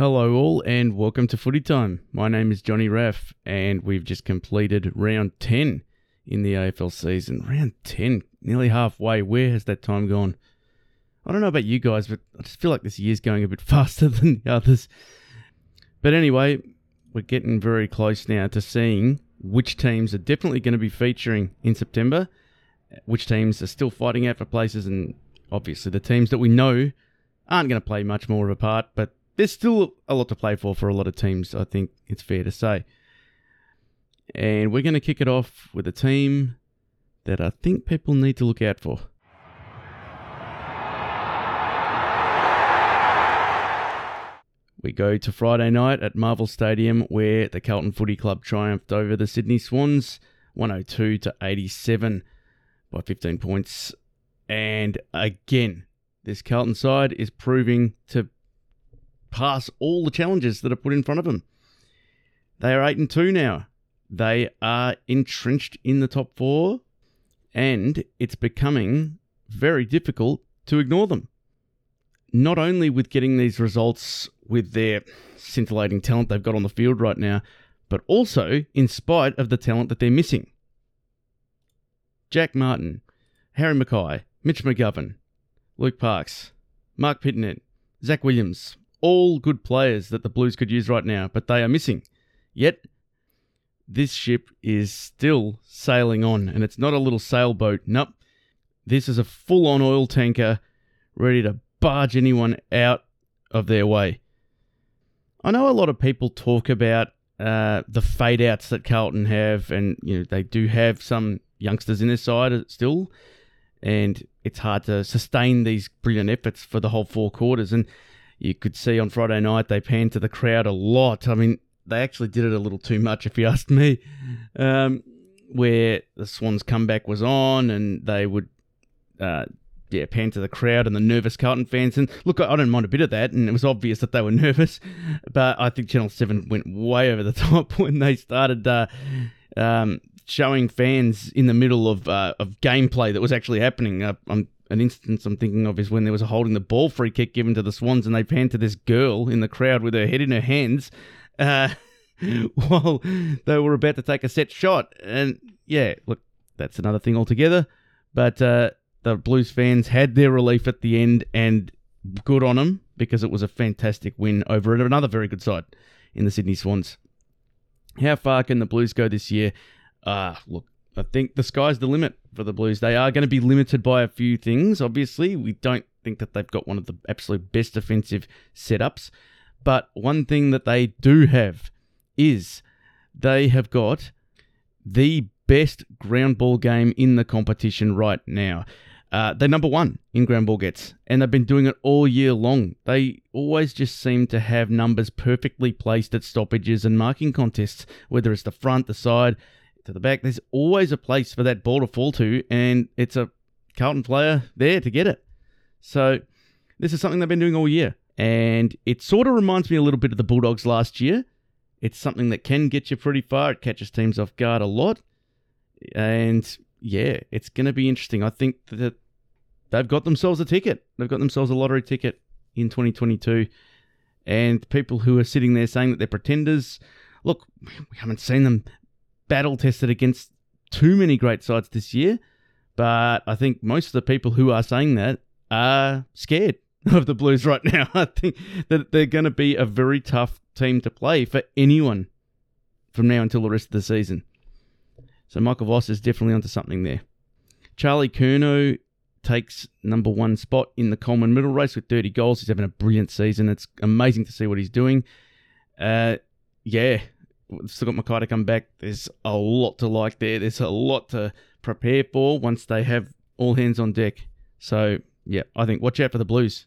Hello, all, and welcome to Footy Time. My name is Johnny Raff, and we've just completed round 10 in the AFL season. Round 10, nearly halfway. Where has that time gone? I don't know about you guys, but I just feel like this year's going a bit faster than the others. But anyway, we're getting very close now to seeing which teams are definitely going to be featuring in September, which teams are still fighting out for places, and obviously the teams that we know aren't going to play much more of a part, but there's still a lot to play for for a lot of teams, I think it's fair to say. And we're going to kick it off with a team that I think people need to look out for. We go to Friday night at Marvel Stadium where the Carlton Footy Club triumphed over the Sydney Swans 102 to 87 by 15 points. And again, this Carlton side is proving to pass all the challenges that are put in front of them. They are 8 and 2 now. They are entrenched in the top 4 and it's becoming very difficult to ignore them. Not only with getting these results with their scintillating talent they've got on the field right now, but also in spite of the talent that they're missing. Jack Martin, Harry McKay, Mitch McGovern, Luke Parks, Mark Pittonet, Zach Williams, all good players that the Blues could use right now, but they are missing. Yet, this ship is still sailing on, and it's not a little sailboat. Nope. This is a full on oil tanker ready to barge anyone out of their way. I know a lot of people talk about uh, the fade outs that Carlton have, and you know they do have some youngsters in their side still, and it's hard to sustain these brilliant efforts for the whole four quarters. And you could see on Friday night they panned to the crowd a lot. I mean, they actually did it a little too much, if you ask me. Um, where the Swans' comeback was on, and they would, uh, yeah, pan to the crowd and the nervous Carlton fans. And look, I don't mind a bit of that, and it was obvious that they were nervous. But I think Channel Seven went way over the top when they started. Uh, um, showing fans in the middle of uh, of gameplay that was actually happening. Uh, I'm, an instance I'm thinking of is when there was a holding the ball free kick given to the Swans, and they panned to this girl in the crowd with her head in her hands uh, while they were about to take a set shot. And yeah, look, that's another thing altogether. But uh, the Blues fans had their relief at the end, and good on them because it was a fantastic win over another very good side in the Sydney Swans. How far can the Blues go this year? Uh, look, I think the sky's the limit for the Blues. They are going to be limited by a few things, obviously. We don't think that they've got one of the absolute best defensive setups. But one thing that they do have is they have got the best ground ball game in the competition right now. Uh, they're number one in ground ball gets, and they've been doing it all year long. They always just seem to have numbers perfectly placed at stoppages and marking contests, whether it's the front, the side, to the back. There's always a place for that ball to fall to, and it's a Carlton player there to get it. So this is something they've been doing all year, and it sort of reminds me a little bit of the Bulldogs last year. It's something that can get you pretty far. It catches teams off guard a lot, and yeah, it's going to be interesting. I think that they've got themselves a ticket. They've got themselves a lottery ticket in 2022. And people who are sitting there saying that they're pretenders, look, we haven't seen them battle tested against too many great sides this year, but I think most of the people who are saying that are scared of the Blues right now. I think that they're going to be a very tough team to play for anyone from now until the rest of the season. So Michael Voss is definitely onto something there. Charlie Curnow takes number one spot in the Coleman medal race with 30 goals. He's having a brilliant season. It's amazing to see what he's doing. Uh, yeah, still got McKay to come back. There's a lot to like there. There's a lot to prepare for once they have all hands on deck. So yeah, I think watch out for the Blues.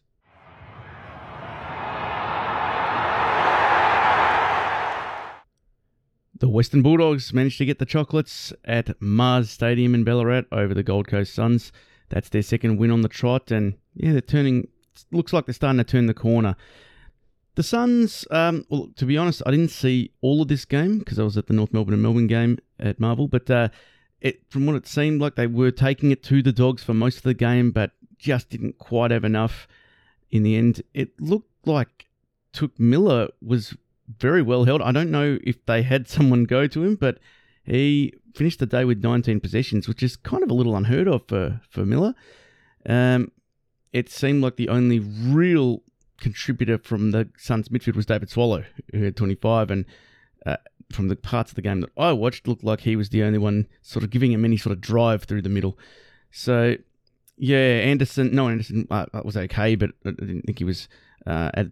The Western Bulldogs managed to get the chocolates at Mars Stadium in Ballarat over the Gold Coast Suns. That's their second win on the trot, and yeah, they're turning. Looks like they're starting to turn the corner. The Suns, um, well, to be honest, I didn't see all of this game because I was at the North Melbourne and Melbourne game at Marvel. But uh, it, from what it seemed like, they were taking it to the Dogs for most of the game, but just didn't quite have enough in the end. It looked like Touk Miller was very well held. I don't know if they had someone go to him, but he finished the day with 19 possessions, which is kind of a little unheard of for, for Miller. Um, it seemed like the only real contributor from the Suns midfield was David Swallow, who had 25, and uh, from the parts of the game that I watched, looked like he was the only one sort of giving him any sort of drive through the middle. So, yeah, Anderson, no, Anderson uh, was okay, but I didn't think he was, uh,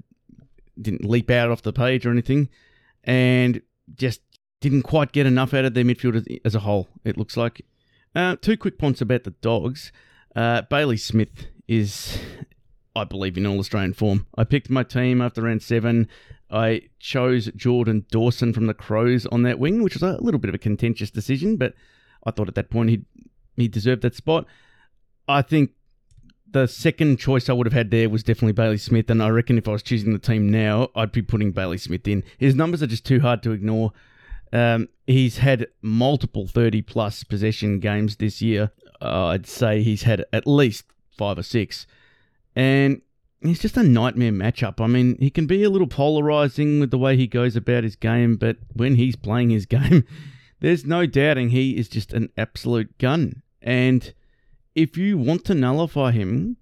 didn't leap out off the page or anything, and just didn't quite get enough out of their midfield as a whole, it looks like. Uh, two quick points about the Dogs. Uh, Bailey Smith is, I believe, in all Australian form. I picked my team after round seven. I chose Jordan Dawson from the Crows on that wing, which was a little bit of a contentious decision, but I thought at that point he he deserved that spot. I think the second choice I would have had there was definitely Bailey Smith, and I reckon if I was choosing the team now, I'd be putting Bailey Smith in. His numbers are just too hard to ignore. Um, he's had multiple 30 plus possession games this year. Uh, I'd say he's had at least five or six. And he's just a nightmare matchup. I mean, he can be a little polarizing with the way he goes about his game, but when he's playing his game, there's no doubting he is just an absolute gun. And if you want to nullify him,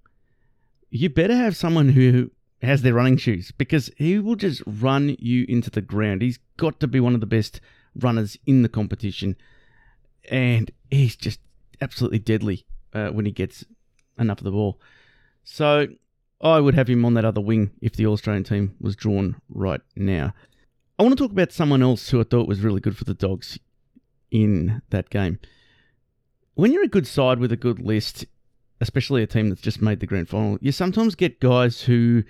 you better have someone who has their running shoes because he will just run you into the ground. He's got to be one of the best runners in the competition, and he's just absolutely deadly uh, when he gets enough of the ball. So I would have him on that other wing if the Australian team was drawn right now. I want to talk about someone else who I thought was really good for the Dogs in that game. When you're a good side with a good list, especially a team that's just made the grand final, you sometimes get guys who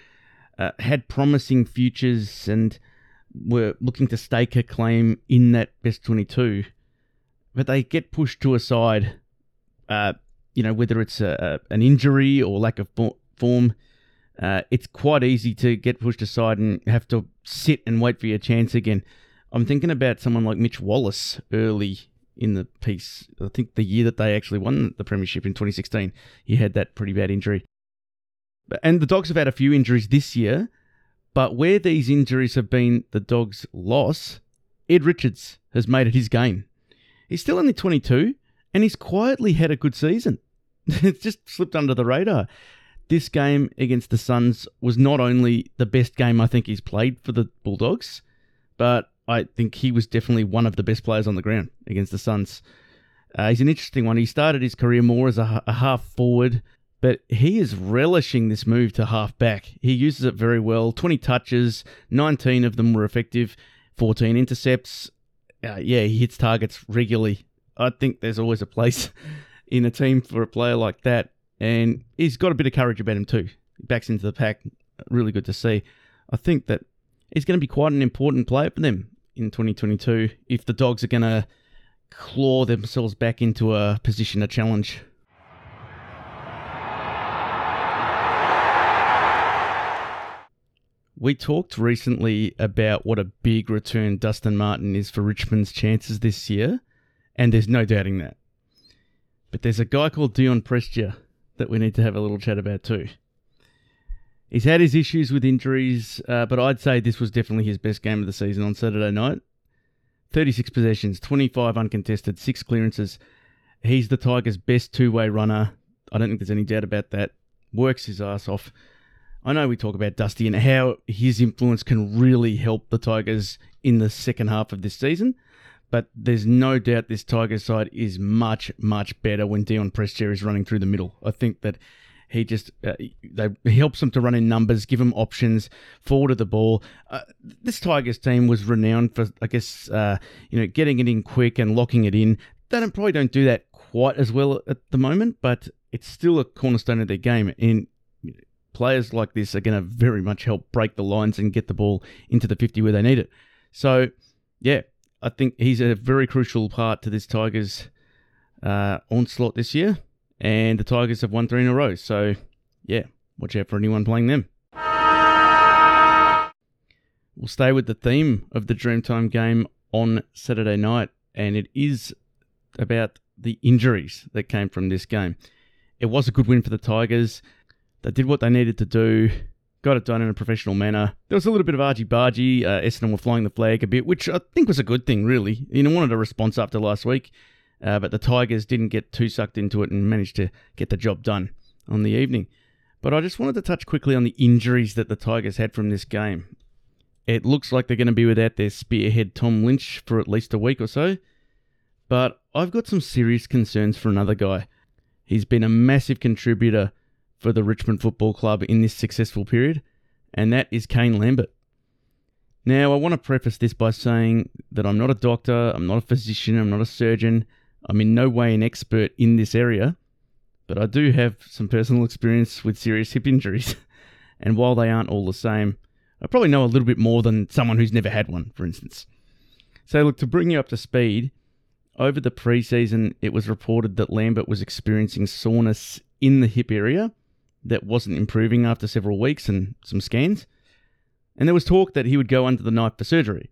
uh, had promising futures and were looking to stake a claim in that best 22, but they get pushed to a side, uh, you know, whether it's a, a, an injury or lack of form uh, it's quite easy to get pushed aside and have to sit and wait for your chance again. I'm thinking about someone like Mitch Wallis early in the piece. I think the year that they actually won the premiership in 2016, he had that pretty bad injury. And the Dogs have had a few injuries this year, but where these injuries have been the Dogs' loss, Ed Richards has made it his game. He's still only 22, and he's quietly had a good season. it's just slipped under the radar this game against the Suns was not only the best game I think he's played for the Bulldogs, but I think he was definitely one of the best players on the ground against the Suns. Uh, he's an interesting one. He started his career more as a, a half forward, but he is relishing this move to half back. He uses it very well. 20 touches, 19 of them were effective, 14 intercepts. Uh, yeah, he hits targets regularly. I think there's always a place in a team for a player like that and he's got a bit of courage about him too. He backs into the pack. Really good to see. I think that he's going to be quite an important player for them in 2022 if the Dogs are going to claw themselves back into a position to challenge. We talked recently about what a big return Dustin Martin is for Richmond's chances this year, and there's no doubting that. But there's a guy called Dion Prestia that we need to have a little chat about too. He's had his issues with injuries, uh, but I'd say this was definitely his best game of the season on Saturday night. 36 possessions, 25 uncontested, 6 clearances. He's the Tigers' best two way runner. I don't think there's any doubt about that. Works his ass off. I know we talk about Dusty and how his influence can really help the Tigers in the second half of this season but there's no doubt this Tigers side is much, much better when Dion Prestia is running through the middle. I think that he just uh, they, he helps them to run in numbers, give them options, forward of the ball. Uh, this Tigers team was renowned for, I guess, uh, you know, getting it in quick and locking it in. They don't, probably don't do that quite as well at the moment, but it's still a cornerstone of their game. And players like this are going to very much help break the lines and get the ball into the 50 where they need it. So, yeah, I think he's a very crucial part to this Tigers uh, onslaught this year, and the Tigers have won three in a row. So, yeah, watch out for anyone playing them. We'll stay with the theme of the Dreamtime game on Saturday night, and it is about the injuries that came from this game. It was a good win for the Tigers. They did what they needed to do. Got it done in a professional manner. There was a little bit of argy bargy. Uh, Essendon were flying the flag a bit, which I think was a good thing, really. You know, wanted a response after last week, uh, but the Tigers didn't get too sucked into it and managed to get the job done on the evening. But I just wanted to touch quickly on the injuries that the Tigers had from this game. It looks like they're going to be without their spearhead Tom Lynch for at least a week or so. But I've got some serious concerns for another guy. He's been a massive contributor for the Richmond Football Club in this successful period, and that is Kane Lambert. Now, I want to preface this by saying that I'm not a doctor, I'm not a physician, I'm not a surgeon, I'm in no way an expert in this area, but I do have some personal experience with serious hip injuries. and while they aren't all the same, I probably know a little bit more than someone who's never had one, for instance. So, look, to bring you up to speed, over the preseason, it was reported that Lambert was experiencing soreness in the hip area that wasn't improving after several weeks and some scans. And there was talk that he would go under the knife for surgery.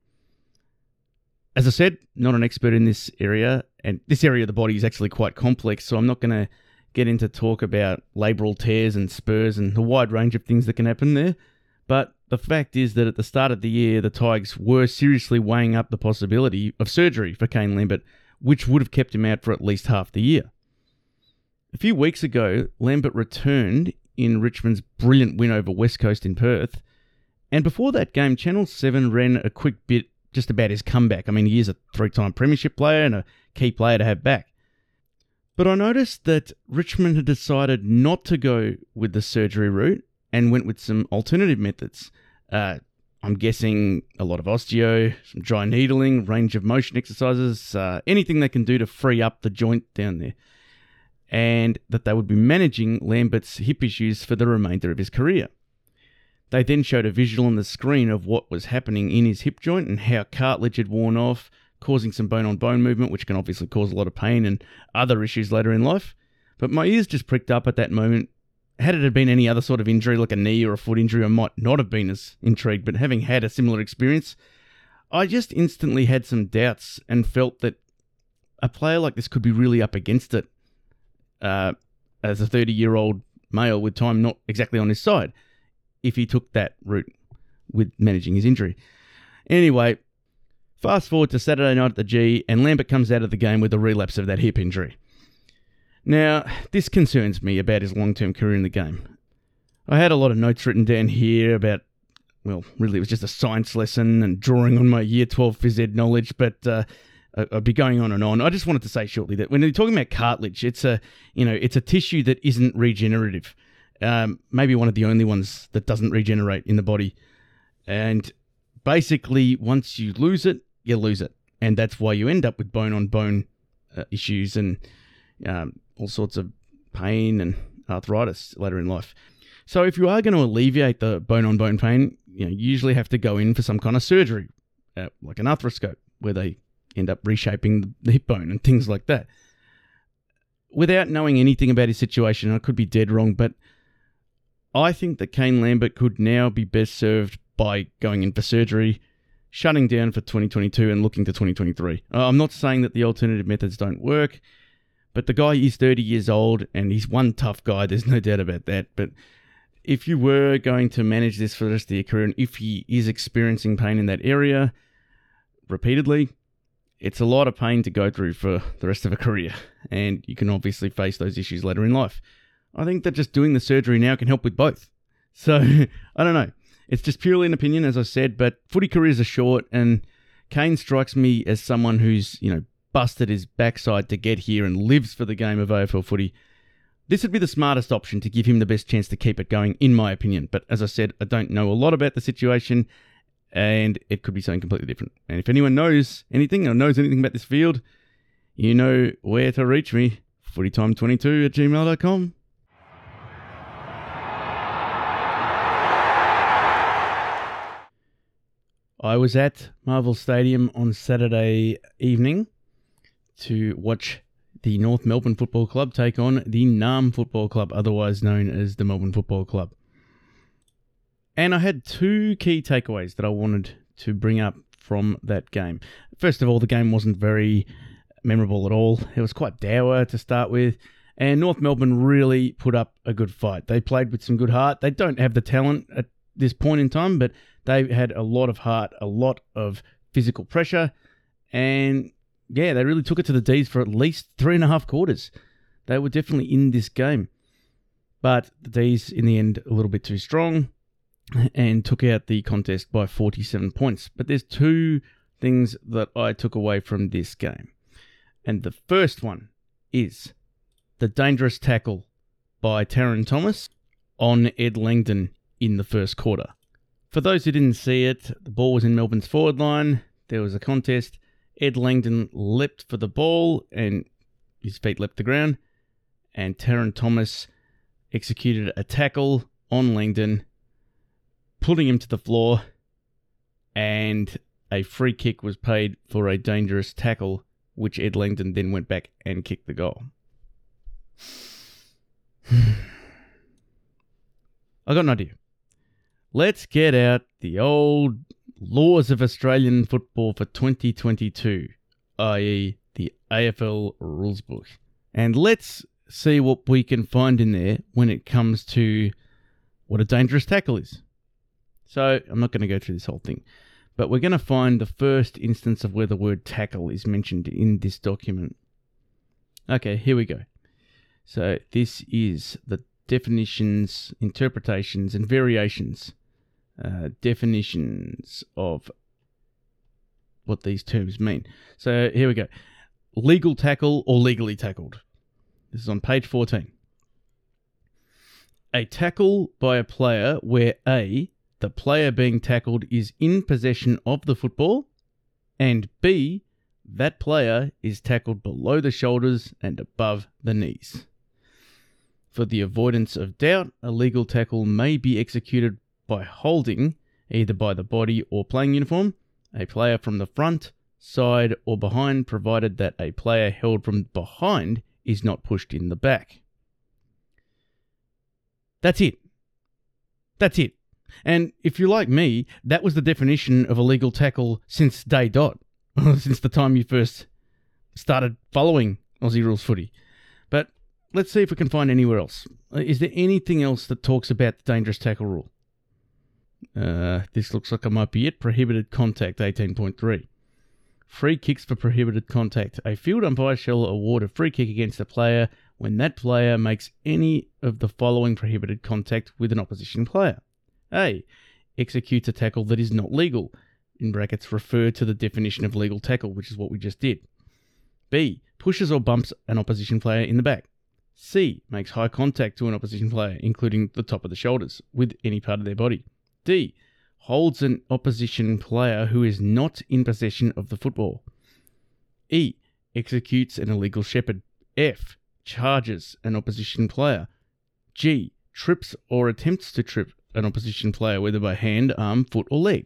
As I said, not an expert in this area, and this area of the body is actually quite complex, so I'm not going to get into talk about labral tears and spurs and the wide range of things that can happen there. But the fact is that at the start of the year, the Tigers were seriously weighing up the possibility of surgery for Kane Lambert, which would have kept him out for at least half the year. A few weeks ago, Lambert returned in Richmond's brilliant win over West Coast in Perth. And before that game, Channel 7 ran a quick bit just about his comeback. I mean, he is a three time Premiership player and a key player to have back. But I noticed that Richmond had decided not to go with the surgery route and went with some alternative methods. Uh, I'm guessing a lot of osteo, some dry needling, range of motion exercises, uh, anything they can do to free up the joint down there and that they would be managing Lambert's hip issues for the remainder of his career. They then showed a visual on the screen of what was happening in his hip joint and how cartilage had worn off, causing some bone on bone movement, which can obviously cause a lot of pain and other issues later in life. But my ears just pricked up at that moment. Had it been any other sort of injury, like a knee or a foot injury, I might not have been as intrigued. But having had a similar experience, I just instantly had some doubts and felt that a player like this could be really up against it uh, as a 30 year old male with time not exactly on his side if he took that route with managing his injury. Anyway, fast forward to Saturday night at the G, and Lambert comes out of the game with a relapse of that hip injury. Now, this concerns me about his long term career in the game. I had a lot of notes written down here about, well, really, it was just a science lesson and drawing on my year 12 phys ed knowledge, but uh, I'll be going on and on. I just wanted to say shortly that when you're talking about cartilage, it's a you know it's a tissue that isn't regenerative. Um, maybe one of the only ones that doesn't regenerate in the body. And basically, once you lose it, you lose it, and that's why you end up with bone on bone issues and um, all sorts of pain and arthritis later in life. So if you are going to alleviate the bone on bone pain, you know, you usually have to go in for some kind of surgery, uh, like an arthroscope, where they end up reshaping the hip bone and things like that. Without knowing anything about his situation, I could be dead wrong, but I think that Kane Lambert could now be best served by going in for surgery, shutting down for 2022 and looking to 2023. Uh, I'm not saying that the alternative methods don't work, but the guy is 30 years old and he's one tough guy, there's no doubt about that. But if you were going to manage this for the rest of your career and if he is experiencing pain in that area repeatedly, it's a lot of pain to go through for the rest of a career, and you can obviously face those issues later in life. I think that just doing the surgery now can help with both. So, I don't know. It's just purely an opinion, as I said, but footy careers are short, and Kane strikes me as someone who's, you know, busted his backside to get here and lives for the game of AFL footy. This would be the smartest option to give him the best chance to keep it going, in my opinion. But as I said, I don't know a lot about the situation, and it could be something completely different. And if anyone knows anything or knows anything about this field, you know where to reach me. Footytime22 at gmail.com. I was at Marvel Stadium on Saturday evening to watch the North Melbourne Football Club take on the NAM Football Club, otherwise known as the Melbourne Football Club. And I had two key takeaways that I wanted to bring up from that game. First of all, the game wasn't very memorable at all. It was quite dour to start with. And North Melbourne really put up a good fight. They played with some good heart. They don't have the talent at this point in time, but they had a lot of heart, a lot of physical pressure, and yeah, they really took it to the D's for at least three and a half quarters. They were definitely in this game. But the D's, in the end, a little bit too strong and took out the contest by 47 points. But there's two things that I took away from this game. And the first one is the dangerous tackle by Tarryn Thomas on Ed Langdon in the first quarter. For those who didn't see it, the ball was in Melbourne's forward line. There was a contest. Ed Langdon leapt for the ball and his feet leapt the ground. And Tarryn Thomas executed a tackle on Langdon, putting him to the floor. And a free kick was paid for a dangerous tackle, which Ed Langdon then went back and kicked the goal. I got an idea. Let's get out the old laws of Australian football for 2022, i.e., the AFL rules book. And let's see what we can find in there when it comes to what a dangerous tackle is. So, I'm not going to go through this whole thing, but we're going to find the first instance of where the word tackle is mentioned in this document. Okay, here we go. So, this is the definitions, interpretations, and variations uh, definitions of what these terms mean. So here we go legal tackle or legally tackled. This is on page 14. A tackle by a player where A, the player being tackled is in possession of the football, and B, that player is tackled below the shoulders and above the knees. For the avoidance of doubt, a legal tackle may be executed by holding, either by the body or playing uniform, a player from the front, side, or behind, provided that a player held from behind is not pushed in the back. That's it. That's it. And if you're like me, that was the definition of a legal tackle since day dot, since the time you first started following Aussie rules footy. But let's see if we can find anywhere else. Is there anything else that talks about the dangerous tackle rule? Uh, this looks like it might be it. Prohibited contact 18.3. Free kicks for prohibited contact. A field umpire shall award a free kick against a player when that player makes any of the following prohibited contact with an opposition player. A. Executes a tackle that is not legal. In brackets, refer to the definition of legal tackle, which is what we just did. B. Pushes or bumps an opposition player in the back. C. Makes high contact to an opposition player, including the top of the shoulders, with any part of their body. D. Holds an opposition player who is not in possession of the football. E. Executes an illegal shepherd. F. Charges an opposition player. G. Trips or attempts to trip an opposition player, whether by hand, arm, foot, or leg.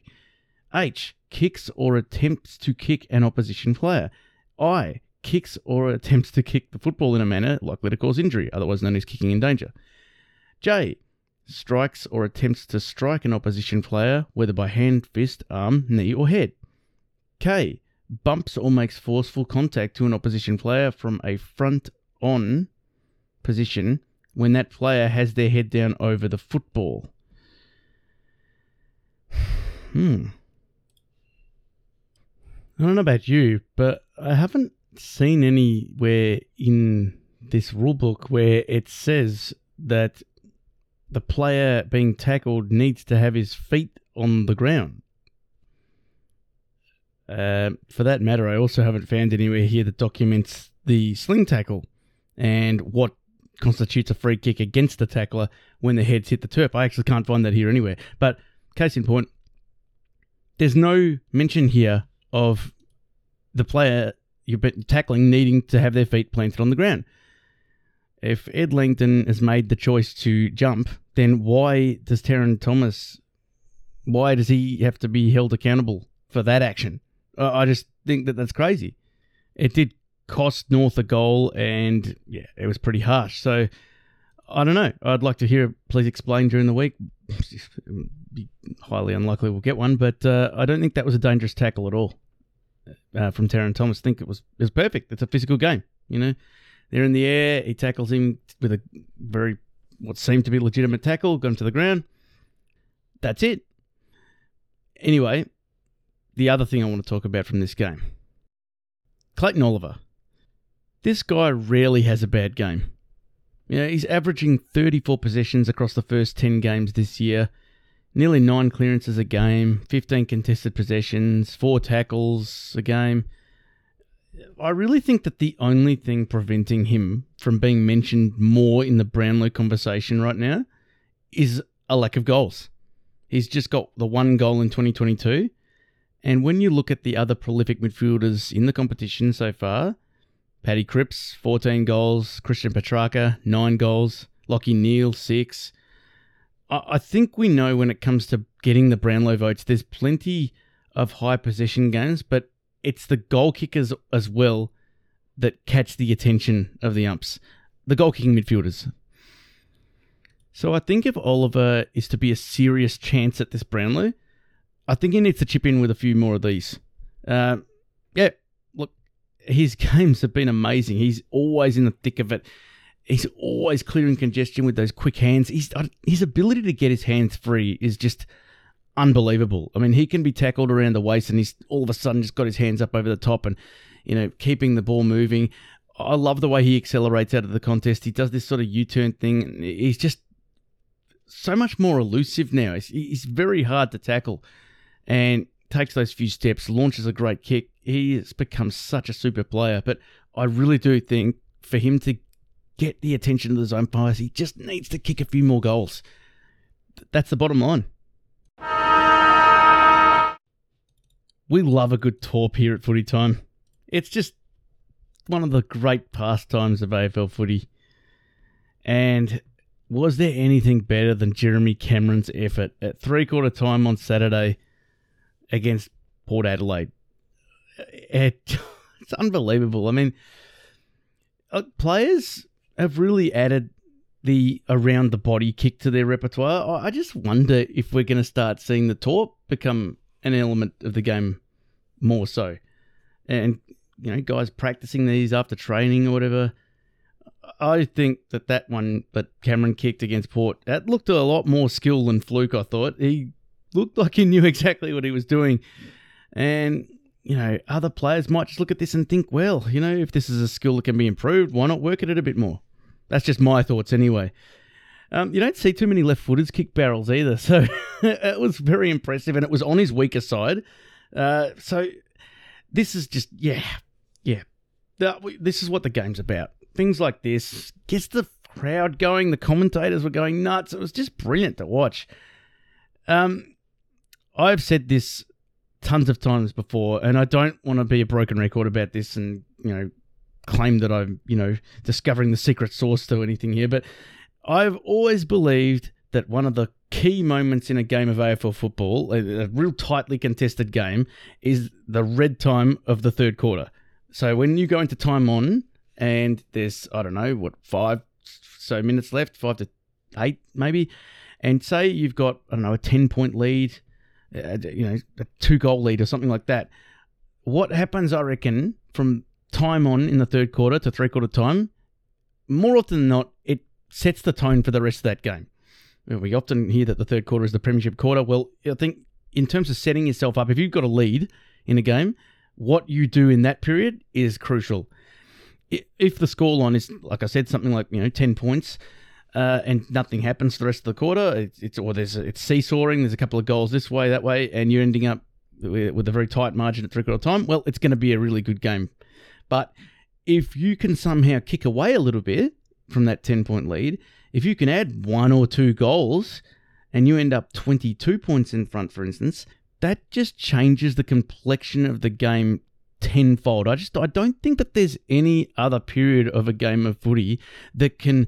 H. Kicks or attempts to kick an opposition player. I. Kicks or attempts to kick the football in a manner likely to cause injury, otherwise known as kicking in danger. J strikes or attempts to strike an opposition player, whether by hand, fist, arm, knee, or head. K. Bumps or makes forceful contact to an opposition player from a front on position when that player has their head down over the football. Hmm. I don't know about you, but I haven't seen anywhere in this rulebook where it says that the player being tackled needs to have his feet on the ground. Uh, for that matter, I also haven't found anywhere here that documents the sling tackle and what constitutes a free kick against the tackler when the heads hit the turf. I actually can't find that here anywhere. But case in point, there's no mention here of the player you're tackling needing to have their feet planted on the ground. If Ed Langdon has made the choice to jump then why does Tarryn Thomas, why does he have to be held accountable for that action? I just think that that's crazy. It did cost North a goal, and yeah, it was pretty harsh. So I don't know. I'd like to hear. Please explain during the week. be highly unlikely we'll get one, but uh, I don't think that was a dangerous tackle at all uh, from Tarryn Thomas. I think it was it was perfect. It's a physical game. You know, they're in the air. He tackles him with a very what seemed to be legitimate tackle, got him to the ground. that's it. Anyway, the other thing I want to talk about from this game Clayton Oliver. This guy rarely has a bad game. He's averaging 34 possessions across the first 10 games this year, nearly 9 clearances a game, 15 contested possessions, 4 tackles a game. I really think that the only thing preventing him from being mentioned more in the Brownlow conversation right now is a lack of goals. He's just got the one goal in 2022. And when you look at the other prolific midfielders in the competition so far, Paddy Cripps, 14 goals, Christian Petracca, 9 goals, Lachie Neale, 6. I think we know when it comes to getting the Brownlow votes, there's plenty of high possession games, but it's the goal kickers as well that catch the attention of the umps, the goal kicking midfielders. So I think if Oliver is to be a serious chance at this Brownlow, I think he needs to chip in with a few more of these. Uh, his games have been amazing. He's always in the thick of it. He's always clearing congestion with those quick hands. He's, his ability to get his hands free is just unbelievable. I mean, he can be tackled around the waist and he's all of a sudden just got his hands up over the top and, you know, keeping the ball moving. I love the way he accelerates out of the contest. He does this sort of U turn thing. He's just so much more elusive now. He's, he's very hard to tackle and takes those few steps, launches a great kick. He has become such a super player. But I really do think for him to get the attention of the zone umpires, he just needs to kick a few more goals. That's the bottom line. We love a good torp here at footy time. It's just one of the great pastimes of AFL footy. And was there anything better than Jeremy Cameron's effort at three quarter time on Saturday against Port Adelaide? It, it's unbelievable. I mean, uh, players have really added the around the body kick to their repertoire. I just wonder if we're going to start seeing the torp become an element of the game more so. And, you know, guys practicing these after training or whatever. I think that that one that Cameron kicked against Port, that looked a lot more skill than fluke, I thought. He looked like he knew exactly what he was doing. And, you know, other players might just look at this and think, well, you know, if this is a skill that can be improved, why not work at it a bit more? That's just my thoughts anyway. Um, you don't see too many left footers kick barrels either, so it was very impressive, and it was on his weaker side. Uh, so this is just yeah, yeah. This is what the game's about. Things like this gets the crowd going. The commentators were going nuts. It was just brilliant to watch. Um, I've said this tons of times before, and I don't want to be a broken record about this, and you know, claim that I'm you know discovering the secret source to anything here, but I've always believed that one of the key moments in a game of AFL football, a, real tightly contested game, is the red time of the third quarter. So when you go into time on and there's, I don't know, what, five so minutes left, five to eight maybe, and say you've got, I don't know, a 10 point lead, uh, you know, a two goal lead or something like that. What happens, I reckon, from time on in the third quarter to three quarter time, more often than not, it sets the tone for the rest of that game. We often hear that the third quarter is the premiership quarter. Well, I think in terms of setting yourself up, if you've got a lead in a game, what you do in that period is crucial. If the scoreline is, like I said, something like you know ten points, uh, and nothing happens the rest of the quarter, it's, it's or there's it's seesawing. There's a couple of goals this way, that way, and you're ending up with, a very tight margin at three quarter time. Well, it's going to be a really good game. But if you can somehow kick away a little bit from that 10 point lead, if you can add one or two goals and you end up 22 points in front, for instance, that just changes the complexion of the game tenfold. I just I don't think that there's any other period of a game of footy that can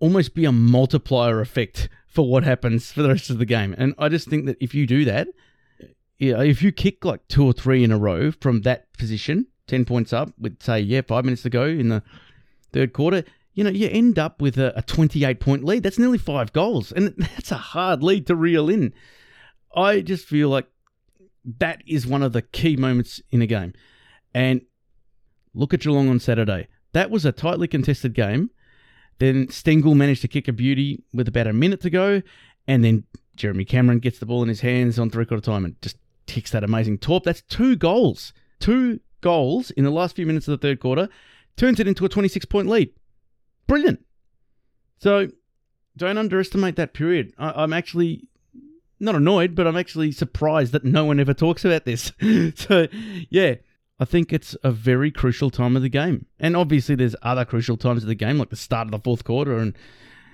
almost be a multiplier effect for what happens for the rest of the game. And I just think that if you do that, if you kick like two or three in a row from that position, 10 points up with say yeah, 5 minutes to go in the third quarter, you know, you end up with a, a 28 point lead. That's nearly five goals. And that's a hard lead to reel in. I just feel like that is one of the key moments in a game. And look at Geelong on Saturday. That was a tightly contested game. Then Stengle managed to kick a beauty with about a minute to go. And then Jeremy Cameron gets the ball in his hands on three quarter time and just ticks that amazing torp. That's two goals. Two goals in the last few minutes of the third quarter. Turns it into a 26 point lead. Brilliant. So don't underestimate that period. I, I'm actually not annoyed, but I'm actually surprised that no one ever talks about this. so, yeah, I think it's a very crucial time of the game. And obviously, there's other crucial times of the game, like the start of the fourth quarter and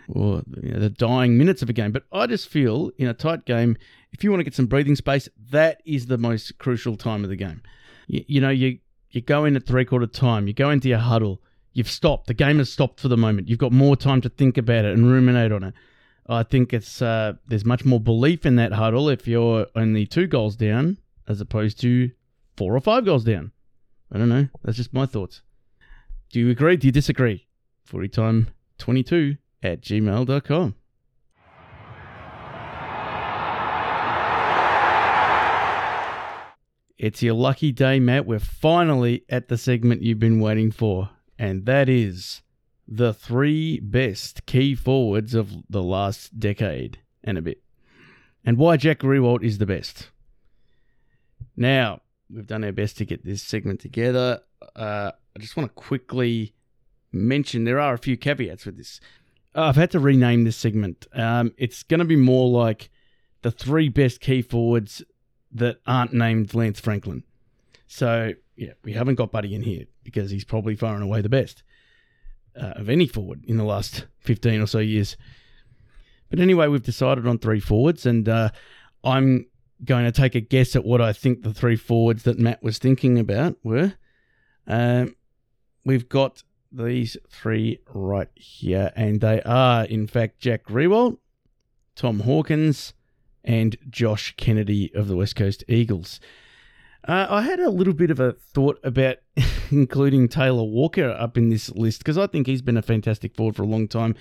or you know, the dying minutes of a game. But I just feel in a tight game, if you want to get some breathing space, that is the most crucial time of the game. You, you know, you you go in at three quarter time, you go into your huddle, you've stopped. The game has stopped for the moment. You've got more time to think about it and ruminate on it. I think it's uh, there's much more belief in that huddle if you're only two goals down as opposed to four or five goals down. I don't know. That's just my thoughts. Do you agree? Do you disagree? Footy time 22 at gmail.com. It's your lucky day, Matt. We're finally at the segment you've been waiting for, and that is the three best key forwards of the last decade and a bit, and why Jack Riewoldt is the best. Now, we've done our best to get this segment together. Uh, I just want to quickly mention there are a few caveats with this. I've had to rename this segment. Um, it's going to be more like the three best key forwards that aren't named Lance Franklin. So, yeah, we haven't got Buddy in here because he's probably far and away the best uh, of any forward in the last 15 or so years. But anyway, we've decided on three forwards, and uh, I'm going to take a guess at what I think the three forwards that Matt was thinking about were. Um, we've got these three right here, and they are, in fact, Jack Riewoldt, Tom Hawkins, and Josh Kennedy of the West Coast Eagles. Uh, I had a little bit of a thought about including Taylor Walker up in this list because I think he's been a fantastic forward for a long time.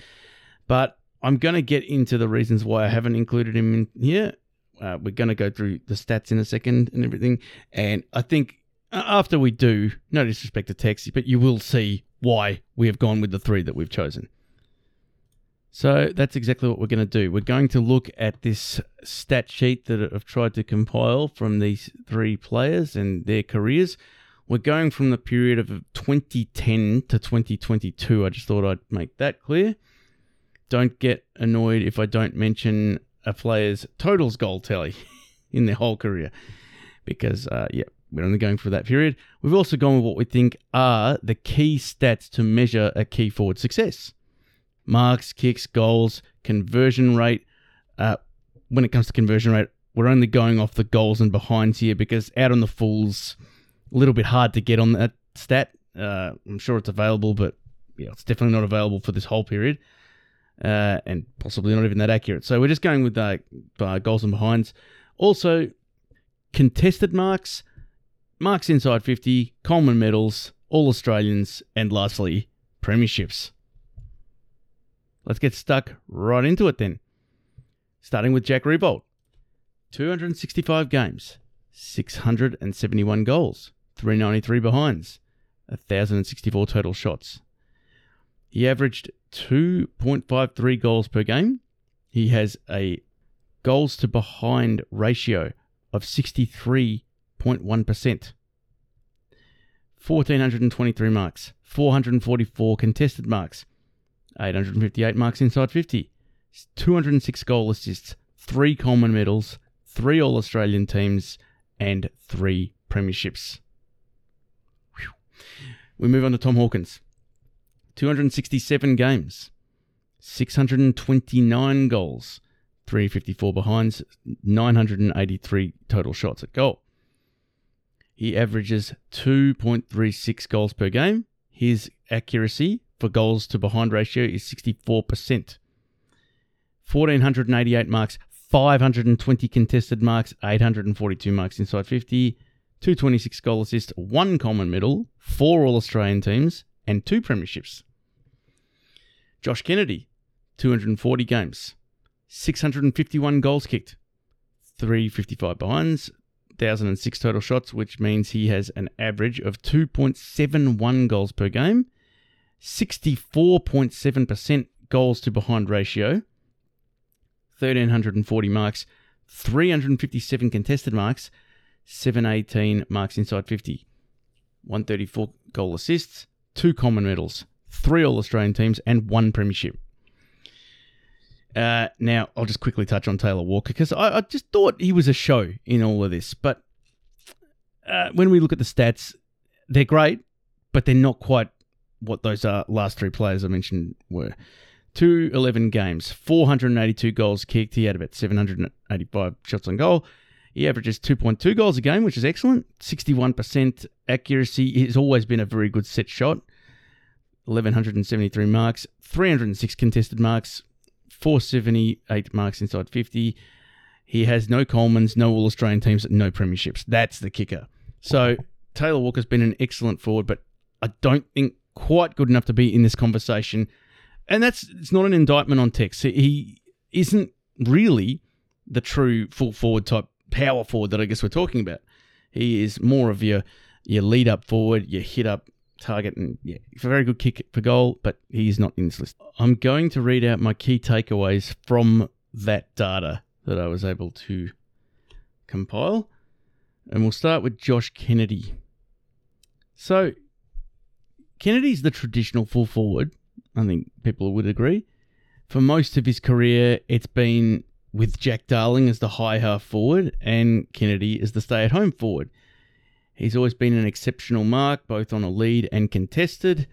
But I'm going to get into the reasons why I haven't included him in here. Uh, we're going to go through the stats in a second and everything. And I think after we do, no disrespect to Texie, but you will see why we have gone with the three that we've chosen. So that's exactly what we're going to do. We're going to look at this stat sheet that I've tried to compile from these three players and their careers. We're going from the period of 2010 to 2022. I just thought I'd make that clear. Don't get annoyed if I don't mention a player's totals goal tally in their whole career because, uh, yeah, we're only going for that period. We've also gone with what we think are the key stats to measure a key forward success marks, kicks, goals, conversion rate. Uh, when it comes to conversion rate, we're only going off the goals and behinds here because out on the Fulls, a little bit hard to get on that stat. Uh, I'm sure it's available, but yeah, it's definitely not available for this whole period, uh, and possibly not even that accurate. So we're just going with uh, goals and behinds. Also, contested marks, marks inside 50, Coleman medals, All Australians, and lastly, premierships. Let's get stuck right into it then. Starting with Jack Riewoldt. 265 games, 671 goals, 393 behinds, 1,064 total shots. He averaged 2.53 goals per game. He has a goals to behind ratio of 63.1%. 1,423 marks, 444 contested marks, 858 marks inside 50, 206 goal assists, 3 Coleman medals, 3 All Australian teams, and 3 premierships. Whew. We move on to Tom Hawkins. 267 games, 629 goals, 354 behinds, 983 total shots at goal. He averages 2.36 goals per game. His accuracy for goals to behind ratio is 64%. 1,488 marks, 520 contested marks, 842 marks inside 50, 226 goal assists, one Coleman medal, four All Australian teams, and two premierships. Josh Kennedy, 240 games, 651 goals kicked, 355 behinds, 1,006 total shots, which means he has an average of 2.71 goals per game 64.7% goals to behind ratio, 1,340 marks, 357 contested marks, 718 marks inside 50, 134 goal assists, two Coleman medals, three All Australian teams, and one premiership. Uh, now, I'll just quickly touch on Taylor Walker because I, I, just thought he was a show in all of this. But uh, when we look at the stats, they're great, but they're not quite what those uh, last three players I mentioned were. 211 games, 482 goals kicked. He had about 785 shots on goal. He averages 2.2 goals a game, which is excellent. 61% accuracy. He's always been a very good set shot. 1,173 marks, 306 contested marks, 478 marks inside 50. He has no Colemans, no All Australian teams, no premierships. That's the kicker. So Taylor Walker's been an excellent forward, but I don't think quite good enough to be in this conversation. And that's it's not an indictment on Tex. He isn't really the true full forward type power forward that I guess we're talking about. He is more of your your lead up forward, your hit up target, and yeah, a very good kick for goal, but he's not in this list. I'm going to read out my key takeaways from that data that I was able to compile. And we'll start with Josh Kennedy. So, Kennedy's the traditional full forward. I think people would agree. For most of his career, it's been with Jack Darling as the high half forward and Kennedy as the stay at home forward. He's always been an exceptional mark, both on a lead and contested.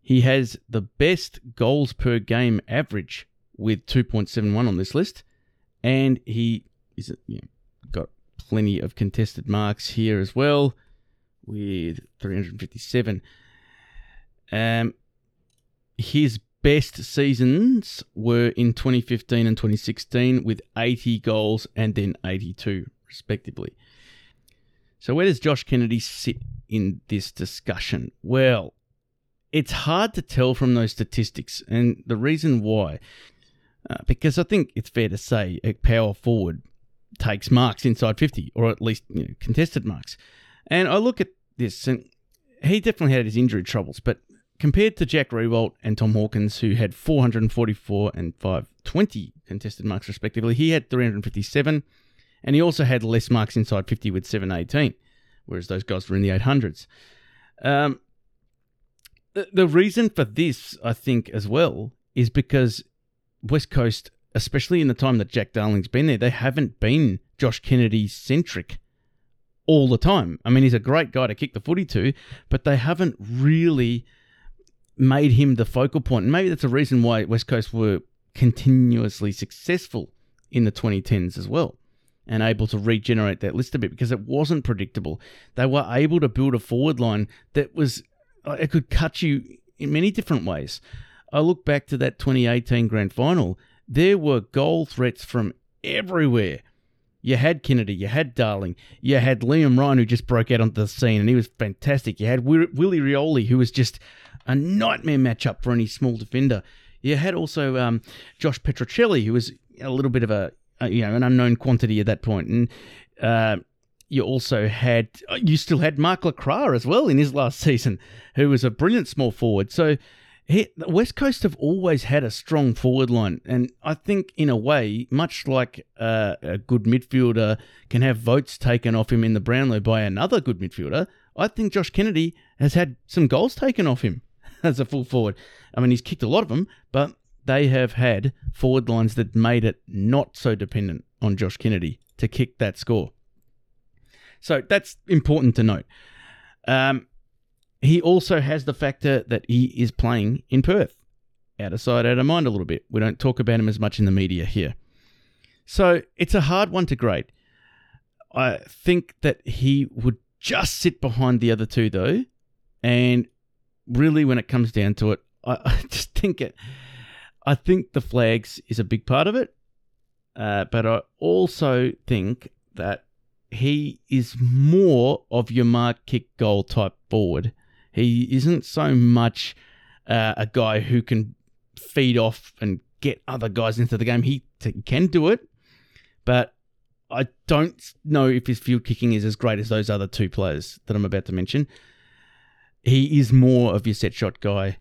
He has the best goals per game average with 2.71 on this list, and he is you know, got plenty of contested marks here as well with 357. Um, his best seasons were in 2015 and 2016 with 80 goals and then 82 respectively. So, where does Josh Kennedy sit in this discussion? Well, it's hard to tell from those statistics, and the reason why, uh, because I think it's fair to say a power forward takes marks inside 50, or at least you know, contested marks. And I look at this, and he definitely had his injury troubles, but compared to Jack Riewoldt and Tom Hawkins, who had 444 and 520 contested marks respectively, he had 357 and he also had less marks inside 50 with 718, whereas those guys were in the 800s. Um, the, the reason for this, I think, as well, is because West Coast, especially in the time that Jack Darling's been there, they haven't been Josh Kennedy centric all the time. I mean, he's a great guy to kick the footy to, but they haven't really made him the focal point. And maybe that's a reason why West Coast were continuously successful in the 2010s as well and able to regenerate that list a bit because it wasn't predictable. They were able to build a forward line that was, uh, it could cut you in many different ways. I look back to that 2018 grand final, there were goal threats from everywhere. You had Kennedy, you had Darling, you had Liam Ryan, who just broke out onto the scene, and he was fantastic. You had Willie Rioli, who was just a nightmare matchup for any small defender. You had also um, Josh Petruccelle, who was a little bit of a uh, you know an unknown quantity at that point, and uh, you also had you still had Mark LeCras as well in his last season, who was a brilliant small forward. So. He, the West Coast have always had a strong forward line, and I think, in a way, much like uh, a good midfielder can have votes taken off him in the Brownlow by another good midfielder, I think Josh Kennedy has had some goals taken off him as a full forward. I mean, he's kicked a lot of them, but they have had forward lines that made it not so dependent on Josh Kennedy to kick that score. So that's important to note. Um, he also has the factor that he is playing in Perth. Out of sight, out of mind a little bit. We don't talk about him as much in the media here. So it's a hard one to grade. I think that he would just sit behind the other two, though. And really, when it comes down to it, I, I just think it I think the flags is a big part of it, uh, but I also think that he is more of your mark kick goal type forward. He isn't so much uh, a guy who can feed off and get other guys into the game. He t- can do it, but I don't know if his field kicking is as great as those other two players that I'm about to mention. He is more of your set shot guy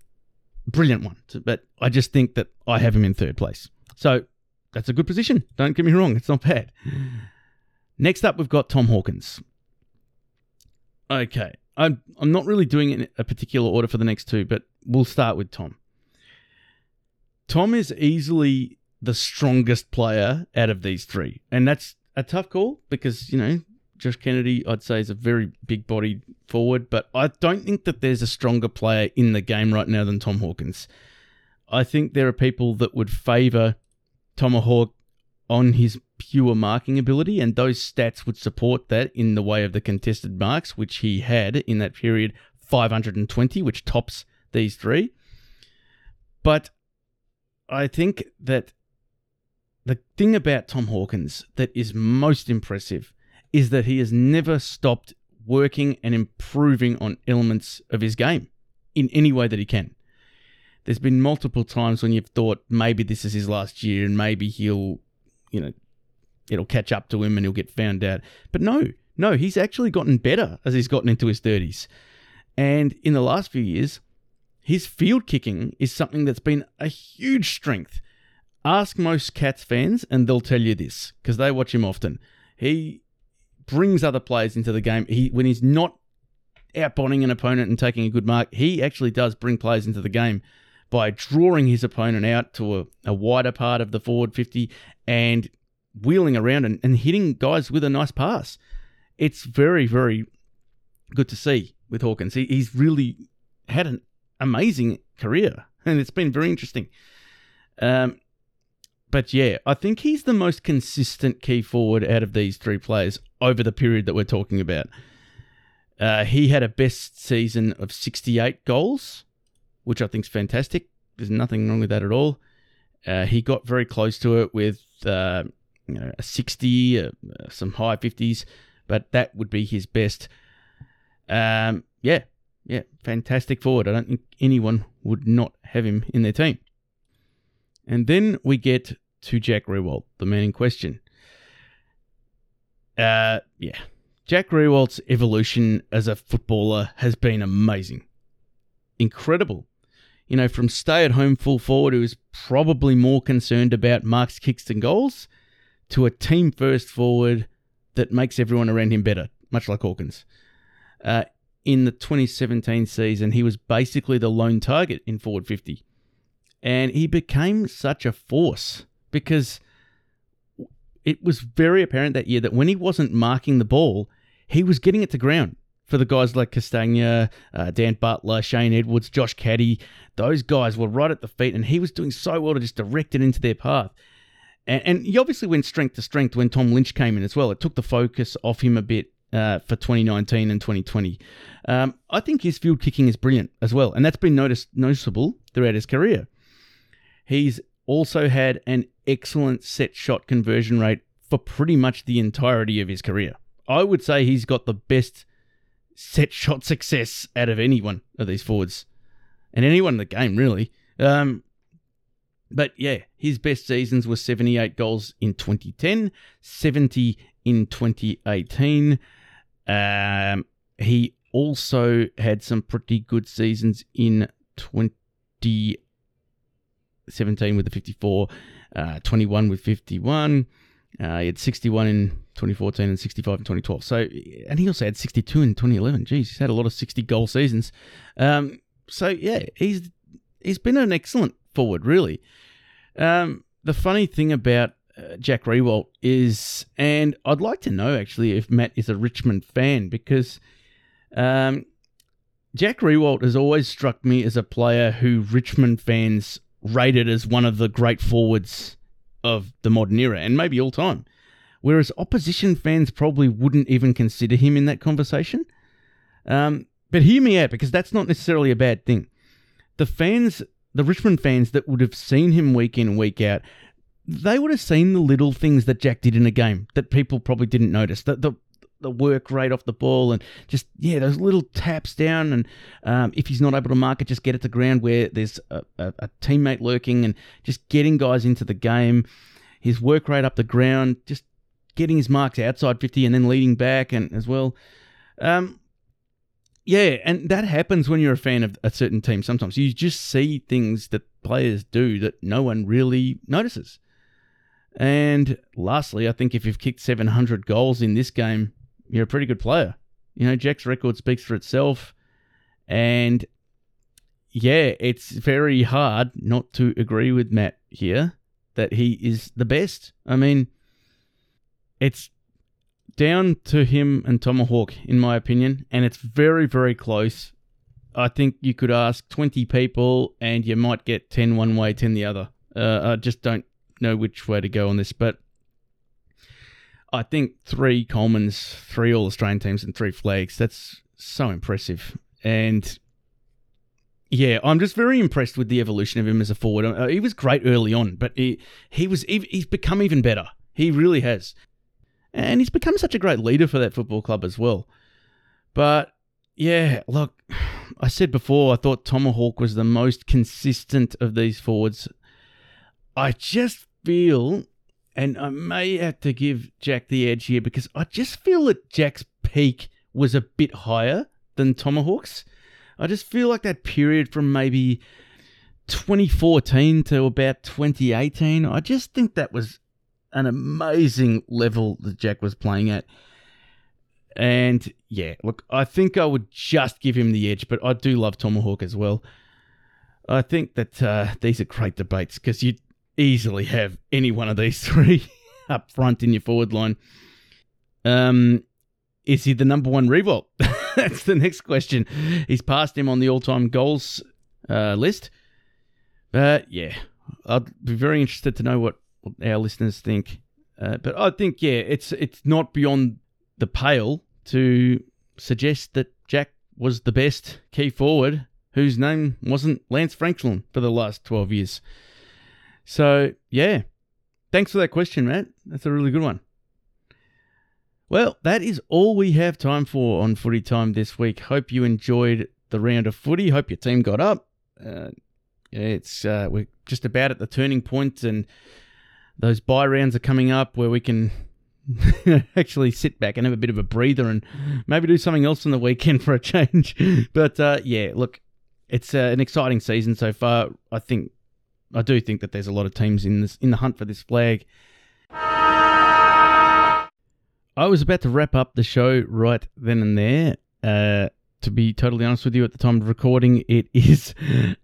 brilliant one. But I just think that I have him in third place. So that's a good position. Don't get me wrong, it's not bad. Next up, we've got Tom Hawkins. Okay, I'm I'm not really doing it in a particular order for the next two, but we'll start with Tom. Tom is easily the strongest player out of these three, and that's a tough call because you know Josh Kennedy, I'd say, is a very big bodied forward, but I don't think that there's a stronger player in the game right now than Tom Hawkins. I think there are people that would favour Tomahawk on his pure marking ability, and those stats would support that in the way of the contested marks, which he had in that period 520, which tops these three. But I think that the thing about Tom Hawkins that is most impressive is that he has never stopped working and improving on elements of his game in any way that he can. There's been multiple times when you've thought maybe this is his last year and maybe he'll, you know, it'll catch up to him and he'll get found out. But no, no, he's actually gotten better as he's gotten into his 30s. And in the last few years, his field kicking is something that's been a huge strength. Ask most Cats fans, and they'll tell you this because they watch him often. He brings other players into the game. He when he's not outbonding an opponent and taking a good mark, he actually does bring players into the game by drawing his opponent out to a, a wider part of the forward 50 and wheeling around and, and hitting guys with a nice pass. It's very, very good to see with Hawkins. He, he's really had an amazing career and it's been very interesting. Um, but yeah, I think he's the most consistent key forward out of these three players over the period that we're talking about. Uh, he had a best season of 68 goals, which I think is fantastic. There's nothing wrong with that at all. Uh, he got very close to it with uh, you know, a 60, uh, some high 50s, but that would be his best. Um, yeah, yeah, fantastic forward. I don't think anyone would not have him in their team. And then we get to Jack Riewoldt, the man in question. Uh, yeah. Jack Riewoldt's evolution as a footballer has been amazing. Incredible. You know, from stay at home full forward who is probably more concerned about marks, kicks, and goals to a team first forward that makes everyone around him better, much like Hawkins. Uh, in the 2017 season, he was basically the lone target in forward 50. And he became such a force because it was very apparent that year that when he wasn't marking the ball, he was getting it to ground for the guys like Castagna, uh, Dan Butler, Shane Edwards, Josh Caddy. Those guys were right at the feet, and he was doing so well to just direct it into their path. And, and he obviously went strength to strength when Tom Lynch came in as well. It took the focus off him a bit uh, for 2019 and 2020. Um, I think his field kicking is brilliant as well, and that's been noticed noticeable throughout his career. He's also had an excellent set shot conversion rate for pretty much the entirety of his career. I would say he's got the best set shot success out of anyone of these forwards, and anyone in the game really. Um, but yeah, his best seasons were 78 goals in 2010, 70 in 2018. Um, he also had some pretty good seasons in 20 17 with the 54, uh, 21 with 51. Uh, he had 61 in 2014 and 65 in 2012. So, and he also had 62 in 2011. Jeez, he's had a lot of 60 goal seasons. Um, so yeah, he's he's been an excellent forward, really. Um, the funny thing about uh, Jack Riewoldt is, and I'd like to know actually if Matt is a Richmond fan because um, Jack Riewoldt has always struck me as a player who Richmond fans rated as one of the great forwards of the modern era and maybe all time. Whereas opposition fans probably wouldn't even consider him in that conversation. Um, but hear me out because that's not necessarily a bad thing. The fans, the Richmond fans that would have seen him week in week out, they would have seen the little things that Jack did in a game that people probably didn't notice. The, the the work rate off the ball and just yeah those little taps down and um, if he's not able to mark it just get it to ground where there's a, a, a, teammate lurking and just getting guys into the game. His work rate up the ground just getting his marks outside 50 and then leading back and as well. Um, yeah and that happens when you're a fan of a certain team sometimes. You just see things that players do that no one really notices. And lastly, I think if you've kicked 700 goals in this game, you're a pretty good player. You know, Jack's record speaks for itself. And yeah, it's very hard not to agree with Matt here that he is the best. I mean, it's down to him and Tomahawk, in my opinion, and it's very, very close. I think you could ask 20 people and you might get 10 one way, 10 the other. Uh, I just don't know which way to go on this, but I think three Colemans, three All Australian teams, and three flags. That's so impressive. And yeah, I'm just very impressed with the evolution of him as a forward. Uh, he was great early on, but he he was he's become even better. He really has, and he's become such a great leader for that football club as well. But yeah, look, I said before I thought Tomahawk was the most consistent of these forwards. I just feel, and I may have to give Jack the edge here because I just feel that Jack's peak was a bit higher than Tomahawk's. I just feel like that period from maybe 2014 to about 2018, I just think that was an amazing level that Jack was playing at. And yeah, look, I think I would just give him the edge, but I do love Tomahawk as well. I think that uh, these are great debates because you easily have any one of these three up front in your forward line. Um, is he the number one Riewoldt? That's the next question. He's passed him on the all-time goals uh, list. But yeah, I'd be very interested to know what, our listeners think. Uh, but I think yeah, it's it's not beyond the pale to suggest that Jack was the best key forward whose name wasn't Lance Franklin for the last 12 years. So, yeah. Thanks for that question, Matt. That's a really good one. Well, that is all we have time for on Footy Time this week. Hope you enjoyed the round of footy. Hope your team got up. Uh, it's uh, we're just about at the turning point, and those bye rounds are coming up where we can actually sit back and have a bit of a breather and maybe do something else on the weekend for a change. but uh, yeah, look, it's uh, an exciting season so far. I think I do think that there's a lot of teams in this in the hunt for this flag. I was about to wrap up the show right then and there. Uh, to be totally honest with you, at the time of recording, it is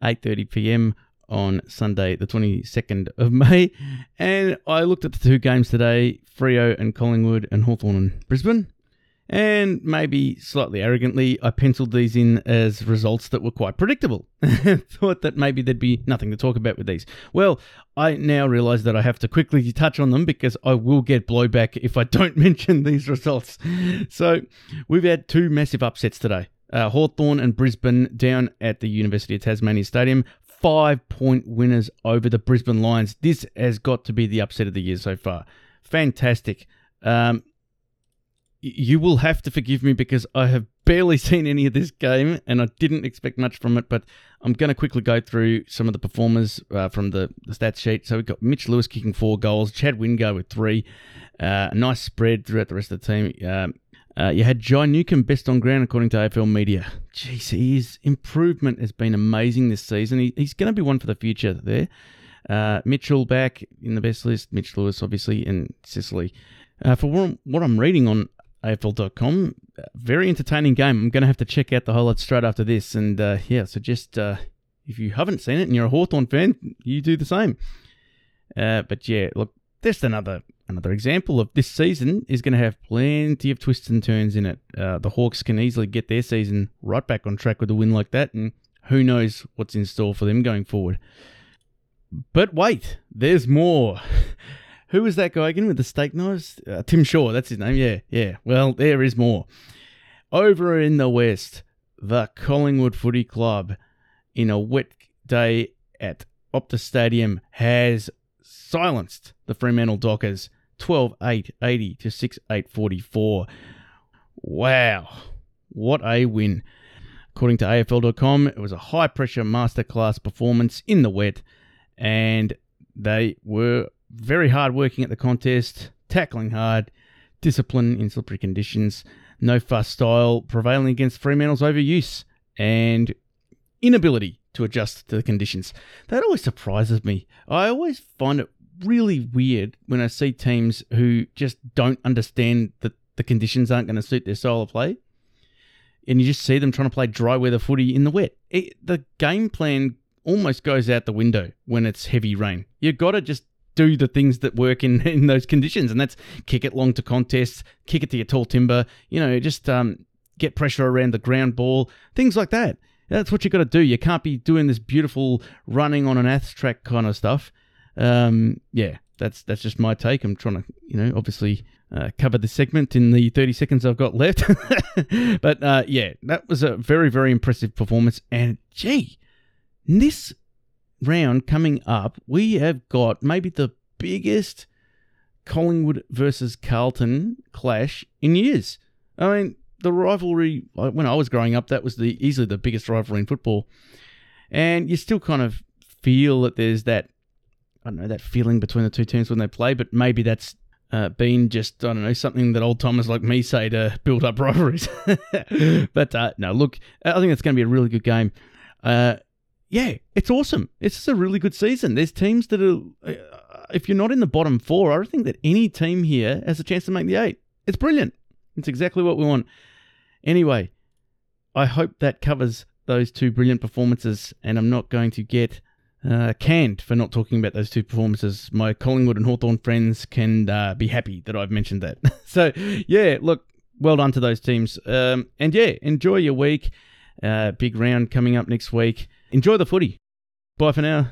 8:30 p.m. on Sunday, the 22nd of May, and I looked at the two games today: Freo and Collingwood, and Hawthorn and Brisbane. And maybe slightly arrogantly, I penciled these in as results that were quite predictable. Thought that maybe there'd be nothing to talk about with these. Well, I now realize that I have to quickly touch on them because I will get blowback if I don't mention these results. So, we've had two massive upsets today. Uh, Hawthorn and Brisbane down at the University of Tasmania Stadium. Five point winners over the Brisbane Lions. This has got to be the upset of the year so far. Fantastic. Um, you will have to forgive me because I have barely seen any of this game and I didn't expect much from it, but I'm going to quickly go through some of the performers uh, from the, the stats sheet. So we've got Mitch Lewis kicking four goals, Chad Wingard with three, uh, a nice spread throughout the rest of the team. Um, uh, you had John Newcombe best on ground according to AFL Media. Jeez, his improvement has been amazing this season. He, he's going to be one for the future there. Uh, Mitchell back in the best list. Mitch Lewis, obviously, and Sicily. Uh, for what I'm reading on AFL.com. Very entertaining game. I'm going to have to check out the highlights straight after this. And uh, yeah, so just uh, if you haven't seen it and you're a Hawthorn fan, you do the same. Uh, but yeah, look, just another another example of this season is going to have plenty of twists and turns in it. Uh, the Hawks can easily get their season right back on track with a win like that, and who knows what's in store for them going forward. But wait, there's more. Who was that guy again with the steak knives? Uh, Tim Shaw, that's his name. Yeah, yeah. Well, there is more. Over in the West, the Collingwood Footy Club, in a wet day at Optus Stadium, has silenced the Fremantle Dockers 12 8 80 to 6 8 44. Wow, what a win. According to AFL.com, it was a high pressure masterclass performance in the wet, and they were very hard working at the contest, tackling hard, discipline in slippery conditions, no fuss style, prevailing against Fremantle's overuse, and inability to adjust to the conditions. That always surprises me. I always find it really weird when I see teams who just don't understand that the conditions aren't going to suit their style of play. And you just see them trying to play dry weather footy in the wet. It, the game plan almost goes out the window when it's heavy rain. You've got to just do the things that work in, in those conditions, and that's kick it long to contests, kick it to your tall timber, you know, just um, get pressure around the ground ball, things like that. That's what you got to do. You can't be doing this beautiful running on an ath track kind of stuff. Um, yeah, that's that's just my take. I'm trying to, you know, obviously uh, cover the segment in the 30 seconds I've got left. but uh, yeah, that was a very very impressive performance. And gee, this round coming up, we have got maybe the biggest Collingwood versus Carlton clash in years. I mean, the rivalry when I was growing up, that was the easily the biggest rivalry in football, and you still kind of feel that there's that I don't know that feeling between the two teams when they play, but maybe that's uh, been just I don't know something that old timers like me say to build up rivalries. but uh, no, look, I think it's going to be a really good game. Uh, yeah, it's awesome. It's just a really good season. There's teams that are, uh, if you're not in the bottom four, I don't think that any team here has a chance to make the eight. It's brilliant. It's exactly what we want. Anyway, I hope that covers those two brilliant performances, and I'm not going to get uh, canned for not talking about those two performances. My Collingwood and Hawthorn friends can uh, be happy that I've mentioned that. so, yeah, look, well done to those teams. Um, and yeah, enjoy your week. Uh, big round coming up next week. Enjoy the footy. Bye for now.